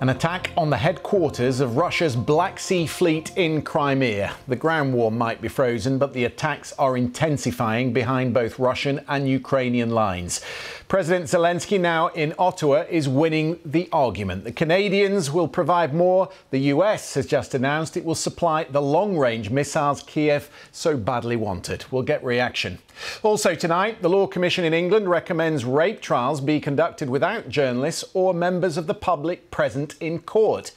An attack on the headquarters of Russia's Black Sea Fleet in Crimea. The ground war might be frozen, but the attacks are intensifying behind both Russian and Ukrainian lines. President Zelensky, now in Ottawa, is winning the argument. The Canadians will provide more. The US has just announced it will supply the long range missiles Kiev so badly wanted. We'll get reaction. Also, tonight, the Law Commission in England recommends rape trials be conducted without journalists or members of the public present in court.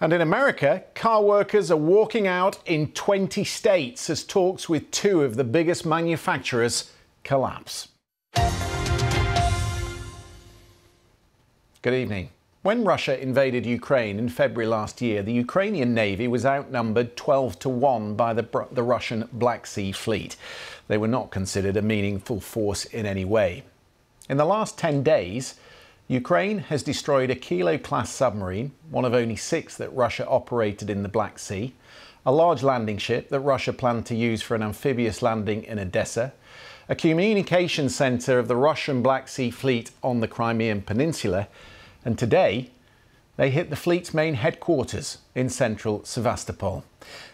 And in America, car workers are walking out in 20 states as talks with two of the biggest manufacturers collapse. Good evening. When Russia invaded Ukraine in February last year, the Ukrainian Navy was outnumbered 12 to 1 by the, the Russian Black Sea Fleet. They were not considered a meaningful force in any way. In the last 10 days, Ukraine has destroyed a Kilo class submarine, one of only six that Russia operated in the Black Sea, a large landing ship that Russia planned to use for an amphibious landing in Odessa, a communication centre of the Russian Black Sea Fleet on the Crimean Peninsula, and today they hit the fleet's main headquarters in central Sevastopol.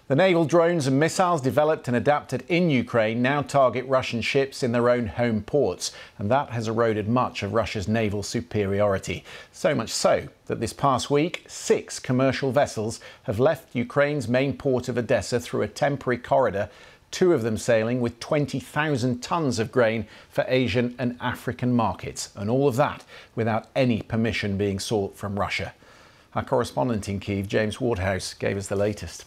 The naval drones and missiles developed and adapted in Ukraine now target Russian ships in their own home ports, and that has eroded much of Russia's naval superiority. So much so that this past week, six commercial vessels have left Ukraine's main port of Odessa through a temporary corridor two of them sailing with 20,000 tonnes of grain for Asian and African markets, and all of that without any permission being sought from Russia. Our correspondent in Kiev, James Waterhouse, gave us the latest.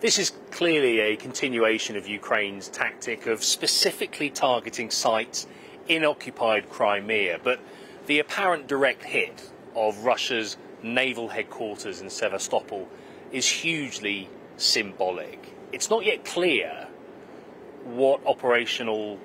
This is clearly a continuation of Ukraine's tactic of specifically targeting sites in occupied Crimea, but the apparent direct hit of Russia's naval headquarters in Sevastopol is hugely symbolic it's not yet clear what operational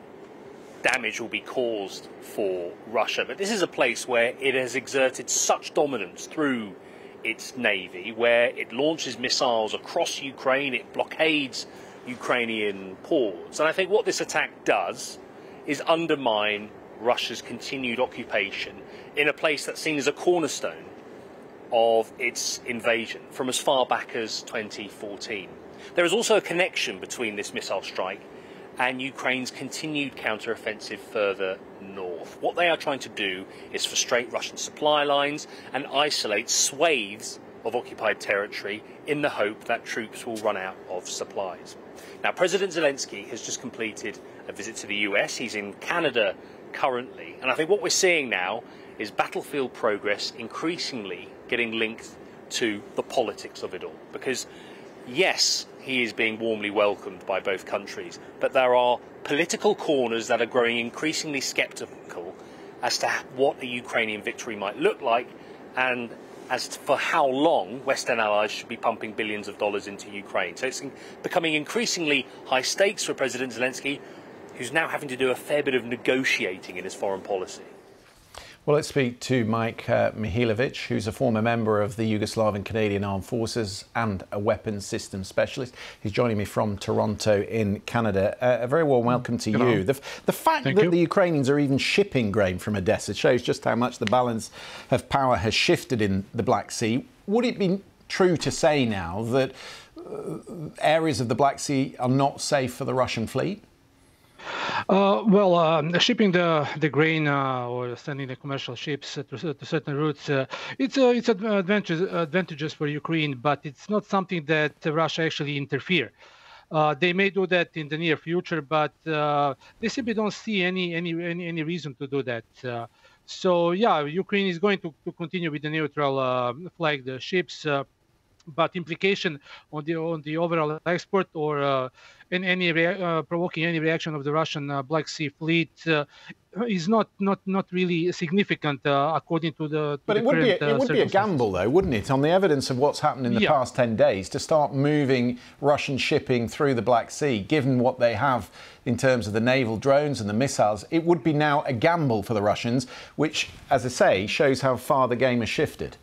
damage will be caused for Russia. But this is a place where it has exerted such dominance through its navy, where it launches missiles across Ukraine, it blockades Ukrainian ports. And I think what this attack does is undermine Russia's continued occupation in a place that's seen as a cornerstone of its invasion from as far back as 2014. There is also a connection between this missile strike and Ukraine's continued counter-offensive further north. What they are trying to do is frustrate Russian supply lines and isolate swathes of occupied territory in the hope that troops will run out of supplies. Now, President Zelensky has just completed a visit to the US. He's in Canada currently. And I think what we're seeing now is battlefield progress increasingly getting linked to the politics of it all. Because, yes, he is being warmly welcomed by both countries. But there are political corners that are growing increasingly sceptical as to what a Ukrainian victory might look like and as to, for how long Western allies should be pumping billions of dollars into Ukraine. So it's becoming increasingly high stakes for President Zelensky, who's now having to do a fair bit of negotiating in his foreign policy. Well, let's speak to Mike uh, Mihailovic, who's a former member of the Yugoslav Canadian Armed Forces and a weapons systems specialist. He's joining me from Toronto in Canada. Uh, a very warm welcome to you. The, the, fact Thank that you. the Ukrainians are even shipping grain from Odessa shows just how much the balance of power has shifted in the Black Sea. Would it be true to say now that uh, areas of the Black Sea are not safe for the Russian fleet? Uh, well, uh, shipping the the grain uh, or sending the commercial ships to, to certain routes, uh, it's uh, it's advantages advantages for Ukraine, but it's not something that Russia actually interfere. they may do that in the near future, but they simply don't see any any any, any reason to do that. so yeah, Ukraine is going to, to continue with the neutral flag the ships but implication on the on the overall export or uh, in any uh, provoking any reaction of the Russian uh, Black Sea Fleet uh, is not not not really significant uh, according to the. To but the it would current, be a, it would be a gamble though, wouldn't it, on the evidence of what's happened in the yeah. past ten days to start moving Russian shipping through the Black Sea, given what they have in terms of the naval drones and the missiles. It would be now a gamble for the Russians, which, as I say, shows how far the game has shifted.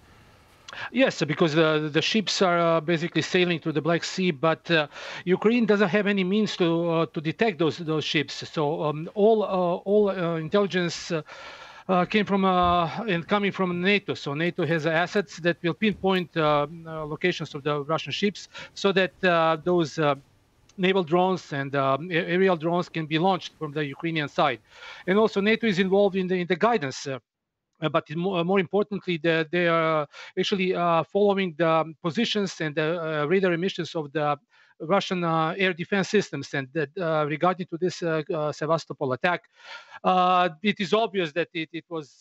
Yes, because the ships are uh, basically sailing to the Black Sea, but uh, Ukraine doesn't have any means to uh, to detect those those ships. So um, all uh, all uh, intelligence came from and coming from NATO. So NATO has assets that will pinpoint locations of the Russian ships, so that those naval drones and um, aerial drones can be launched from the Ukrainian side. And also NATO is involved in the in the guidance. Uh, but more, uh, more, importantly, the, they are actually uh, following the um, positions and the radar emissions of the Russian uh, air defense systems. And that, uh, regarding to this uh, Sevastopol attack, it is obvious that it, it was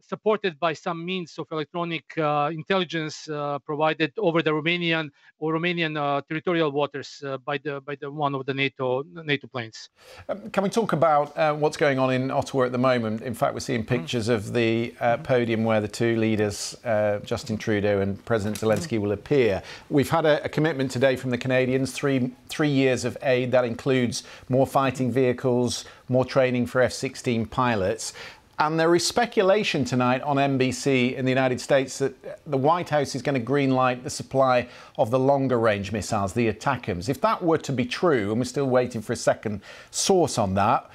supported by some means of electronic uh, intelligence uh, provided over the Romanian or Romanian uh, territorial waters uh, by the by the one of the NATO NATO planes. Um, can we talk about uh, what's going on in Ottawa at the moment? In fact, we're seeing mm-hmm. pictures mm. of the uh, mm-hmm. podium where the two leaders, Justin Trudeau and President mm-hmm. Zelensky, mm. will appear. We've had a, a commitment today from the Canadians: three three years of aid that includes more fighting vehicles, more training for F-16 pilots. And there is speculation tonight on NBC in the United States that the White House is going to greenlight the supply of the longer range missiles, the ATACMS. If that were to be true, and we're still waiting for a second source on that,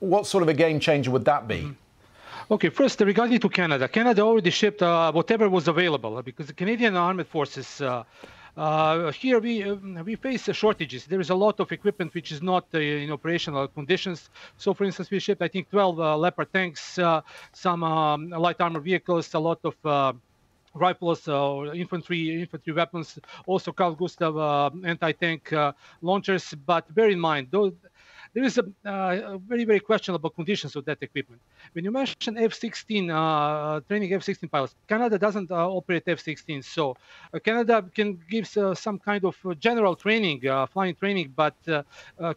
what sort of a game changer would that be? Mm-hmm. Okay, first regarding to Canada, Canada already shipped uh, whatever was available because the Canadian Armed Forces uh, uh, Uh, here we uh, we face shortages. There is a lot of equipment which is not uh, in operational conditions. So, for instance, we shipped I think 12 uh, Leopard tanks, uh, some um, light armor vehicles, a lot of rifles or infantry infantry weapons, also Carl Gustav anti-tank launchers. But bear in mind, those there is a, uh, very, very questionable conditions of that equipment. When you mention F-16, uh, training F-16 pilots, Canada doesn't uh, operate F-16, so uh, Canada can give uh, some kind of uh, general training, flying training, but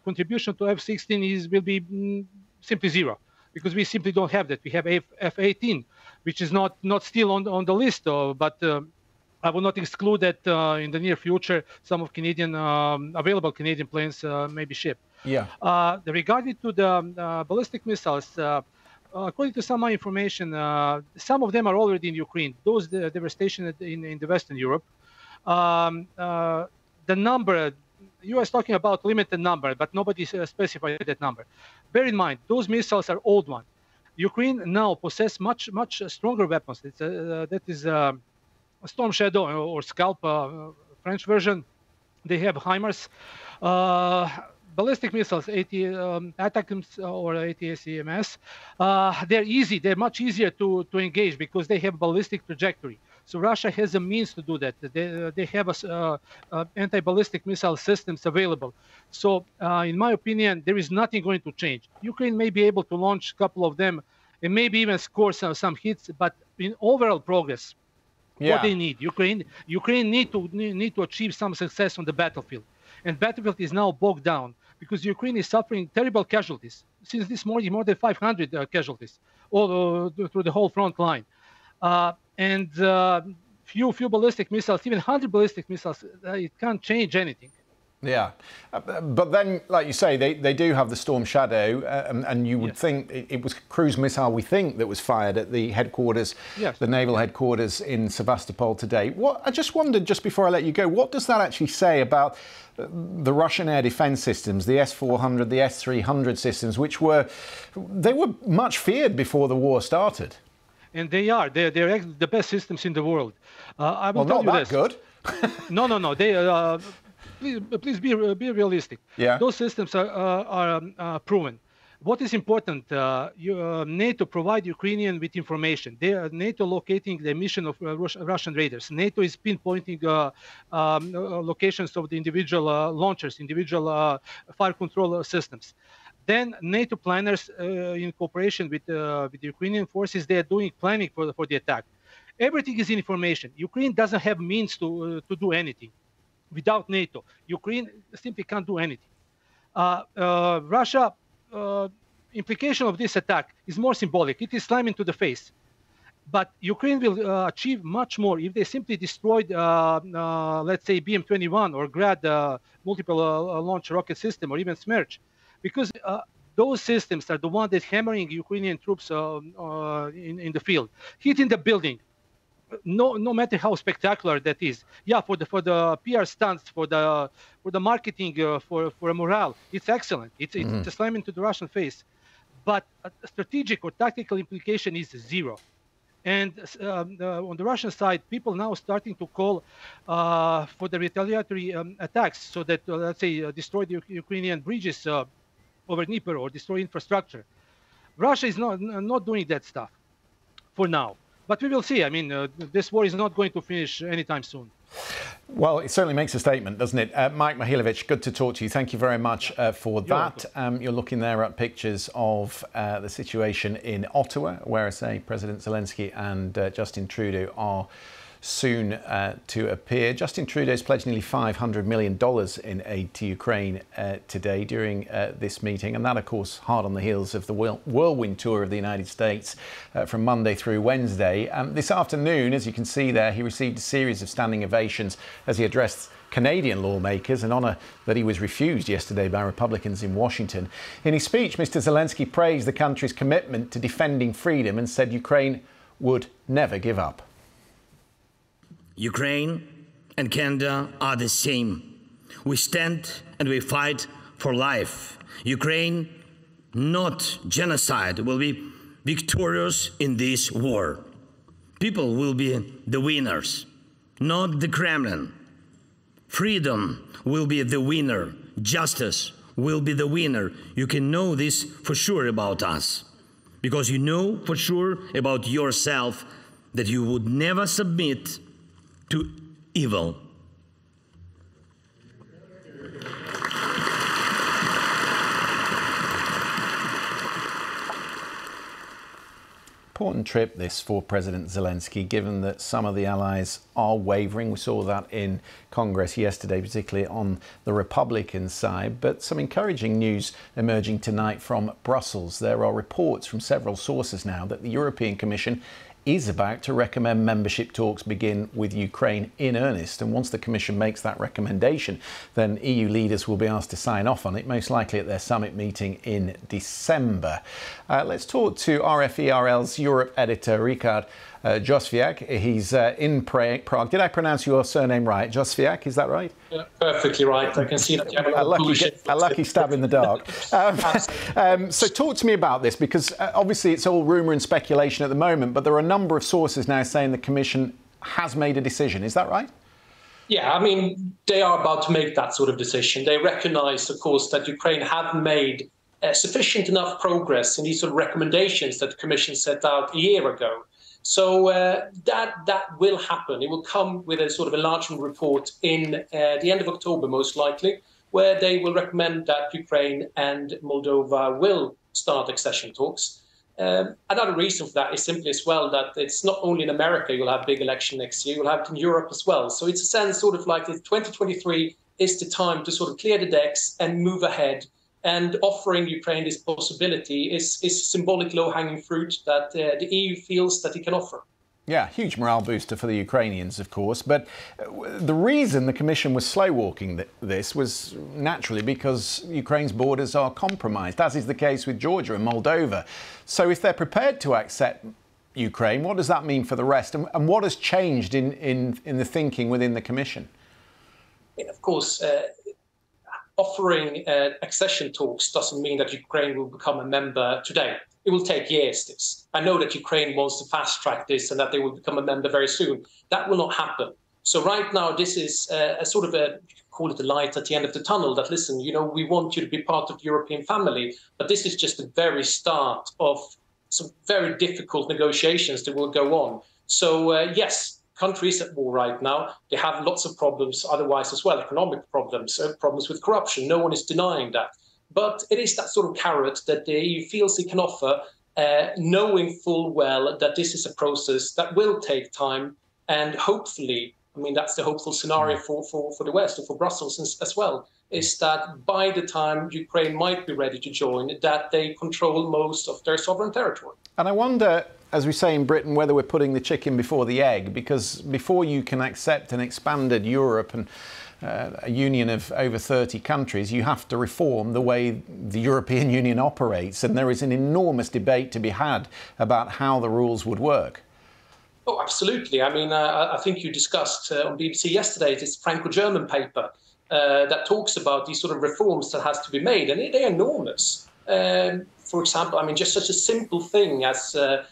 contribution to F-16 is will be mm, simply zero because we simply don't have that. We have F-18, which is not not still on on the list, but I will not exclude that uh, in the near future some of Canadian um, available Canadian planes uh, may be shipped. Yeah. Uh, regarding to the um, uh, ballistic missiles, uh, according to some information, uh, some of them are already in Ukraine. Those they were stationed in, in the Western Europe. Um, the number you are talking about limited number, but nobody specified that number. Bear in mind, those missiles are old ones. Ukraine now possess much much stronger weapons. that is Storm Shadow or Scalp uh, French version. They have HIMARS. Uh, ballistic missiles, AT, um, ATACMS or ATACMS, uh, they're easy. They're much easier to, to engage because they have ballistic trajectory. So Russia has a means to do that. They, they have a, uh, uh, anti-ballistic missile systems available. So uh, in my opinion, there is nothing going to change. Ukraine may be able to launch a couple of them and maybe even score some, some hits, but in overall progress, yeah. what they need. Ukraine Ukraine need to need to achieve some success on the battlefield, and battlefield is now bogged down because Ukraine is suffering terrible casualties since this morning, more than 500 uh, casualties all uh, through the whole front line, uh, and uh, few few ballistic missiles, even 100 ballistic missiles, uh, it can't change anything. Yeah, uh, but then, like you say, they, they do have the Storm Shadow, uh, and, and, you would yes. think it, it, was cruise missile. We think that was fired at the headquarters, yes. the naval headquarters in Sevastopol today. What I just wondered, just before I let you go, what does that actually say about uh, the Russian air defense systems, the S-400, the S-300 systems, which were they were much feared before the war started? And they are. They're, they're the best systems in the world. Uh, I will well, tell not you that this. good. no, no, no. They. Uh, please, please be, be realistic. Yeah. Those systems are, uh, are um, uh, proven. What is important? Uh, you, uh, NATO provide Ukrainian with information. They are NATO locating the mission of uh, Russian raiders. NATO is pinpointing uh, um, locations of the individual launchers, individual fire control systems. Then NATO planners, in cooperation with with the Ukrainian forces, they are doing planning for the, for the attack. Everything is information. Ukraine doesn't have means to to do anything without NATO, Ukraine simply can't do anything. Uh, uh, Russia uh, implication of this attack is more symbolic. It is slamming to the face. But Ukraine will uh, achieve much more if they simply destroyed, uh, let's say, BM-21 or Grad multiple launch rocket system or even Smerch, because those systems are the ones that hammering Ukrainian troops in, in the field, hitting the building, no no matter how spectacular that is yeah for the for the pr stunts for the for the marketing uh, for for a morale it's excellent it's it's a slam into the russian face but strategic or tactical implication is zero. And um, uh, on the Russian side, people now starting to call uh, for the retaliatory um, attacks, so that uh, let's say uh, destroy the Ukrainian bridges uh, over Dnieper or destroy infrastructure. Russia is not not doing that stuff for now, but we will see. I mean, uh, this war is not going to finish anytime soon. Well, it certainly makes a statement, doesn't it? Uh, Mike Mihaljevic, good to talk to you. Thank you very much uh, for that. You're, um, you're, looking there at pictures of uh, the situation in Ottawa, where I say President Zelensky and uh, Justin Trudeau are soon uh, to appear. Justin Trudeau's pledged nearly $500 million in aid to Ukraine uh, today during uh, this meeting, and that, of course, hard on the heels of the whirlwind tour of the United States uh, from Monday through Wednesday. Um, this afternoon, as you can see there, he received a series of standing ovations as he addressed Canadian lawmakers, an honour that he was refused yesterday by Republicans in Washington. In his speech, Mr. Zelensky praised the country's commitment to defending freedom and said Ukraine would never give up. Ukraine and Canada are the same. We stand and we fight for life. Ukraine, not genocide, will be victorious in this war. People will be the winners, not the Kremlin. Freedom will be the winner. Justice will be the winner. You can know this for sure about us because you know for sure about yourself that you would never submit to evil. Important trip this for President Zelensky, given that some of the allies are wavering. We saw that in Congress yesterday, particularly on the Republican side. But some encouraging news emerging tonight from Brussels. There are reports from several sources now that the European Commission is about to recommend membership talks begin with Ukraine in earnest. And once the Commission makes that recommendation, then EU leaders will be asked to sign off on it, most likely at their summit meeting in December. Uh, let's talk to RFE/RL's Europe editor, Rikard uh, Jozwiak. He's uh, in Prague. Did I pronounce your surname right? Jozwiak, is that right? Yeah, perfectly right. I can see that a, lucky, a lucky stab in the dark. Um, um, so, talk to me about this because uh, obviously it's all rumour and speculation at the moment, but there are a number of sources now saying the Commission has made a decision. Is that right? Yeah, I mean, they are about to make that sort of decision. They recognise, of course, that Ukraine have made uh, sufficient enough progress in these sort of recommendations that the Commission set out a year ago. So uh, that that will happen. It will come with a sort of enlargement report in uh, the end of October, most likely, where they will recommend that Ukraine and Moldova will start accession talks. Um, another reason for that is simply as well that it's not only in America you'll have big election next year, you'll have it in Europe as well. So it's a sense sort of like 2023 is the time to sort of clear the decks and move ahead and offering Ukraine this possibility is, is symbolic low-hanging fruit that uh, the EU feels that it can offer. Yeah, huge morale booster for the Ukrainians, of course. But uh, the reason the Commission was slow walking this was naturally because Ukraine's borders are compromised, as is the case with Georgia and Moldova. So if they're prepared to accept Ukraine, what does that mean for the rest? And, and what has changed in, in, in the thinking within the Commission? Of course, uh, offering uh, accession talks doesn't mean that Ukraine will become a member today. It will take years. This I know that Ukraine wants to fast track this and that they will become a member very soon. That will not happen. So right now, this is a, a sort of a call it a light at the end of the tunnel. That listen, you know, we want you to be part of the European family, but this is just the very start of some very difficult negotiations that will go on. So uh, yes, countries at war right now. They have lots of problems otherwise as well, economic problems, uh, problems with corruption. No one is denying that. But it is that sort of carrot that the EU feels it can offer, uh, knowing full well that this is a process that will take time and hopefully, I mean, that's the hopeful scenario for, for, for the West or for Brussels as, as well, is that by the time Ukraine might be ready to join, that they control most of their sovereign territory. And I wonder as we say in Britain, whether we're putting the chicken before the egg, because before you can accept an expanded Europe and uh, a union of over 30 countries, you have to reform the way the European Union operates. And there is an enormous debate to be had about how the rules would work. Oh, absolutely. I mean, uh, I think you discussed uh, on BBC yesterday this Franco-German paper uh, that talks about these sort of reforms that has to be made, and they're enormous. Um, for example, I mean, just such a simple thing as uh,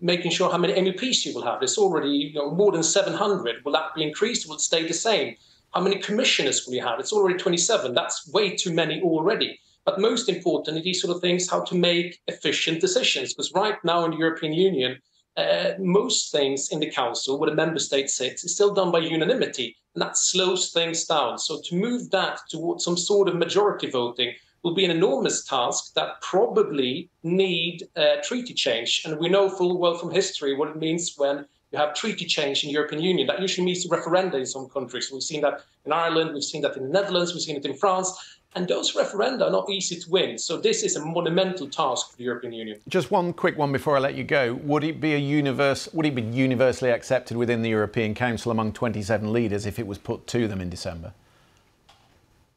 making sure how many MEPs you will have. There's already you know, more than 700. Will that be increased? Will it stay the same? How many commissioners will you have? It's already 27. That's way too many already. But most importantly, these sort of things, how to make efficient decisions. Because right now in the European Union, uh, most things in the council, where the member state sits, is still done by unanimity, and that slows things down. So to move that towards some sort of majority voting will be an enormous task that probably need uh, treaty change. And we know full well from history what it means when you have treaty change in the European Union. That usually means referenda in some countries. We've seen that in Ireland, we've seen that in the Netherlands, we've seen it in France. And those referenda are not easy to win. So this is a monumental task for the European Union. Just one quick one before I let you go. Would it be a universe would it be universally accepted within the European Council among 27 leaders if it was put to them in December?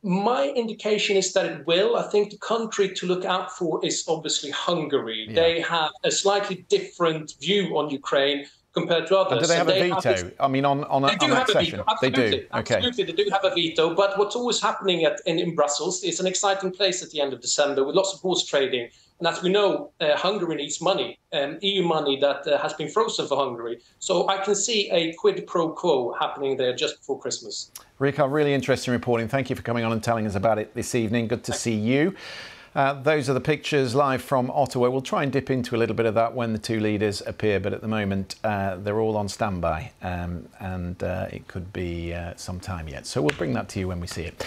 My indication is that it will. I think the country to look out for is obviously Hungary. Yeah. They have a slightly different view on Ukraine compared to others. And do they have a veto? This, I mean, on on, a, on that session, they do. Okay. Absolutely, they do have a veto. But what's always happening at, in, in Brussels is an exciting place at the end of December with lots of horse trading. And as we know, uh, Hungary needs money, um, EU money that uh, has been frozen for Hungary. So I can see a quid pro quo happening there just before Christmas. Rika, really interesting reporting. Thank you for coming on and telling us about it this evening. Good to see you. Uh, those are the pictures live from Ottawa. We'll try and dip into a little bit of that when the two leaders appear, but at the moment uh, they're all on standby um, and uh, it could be uh, some time yet. So we'll bring that to you when we see it.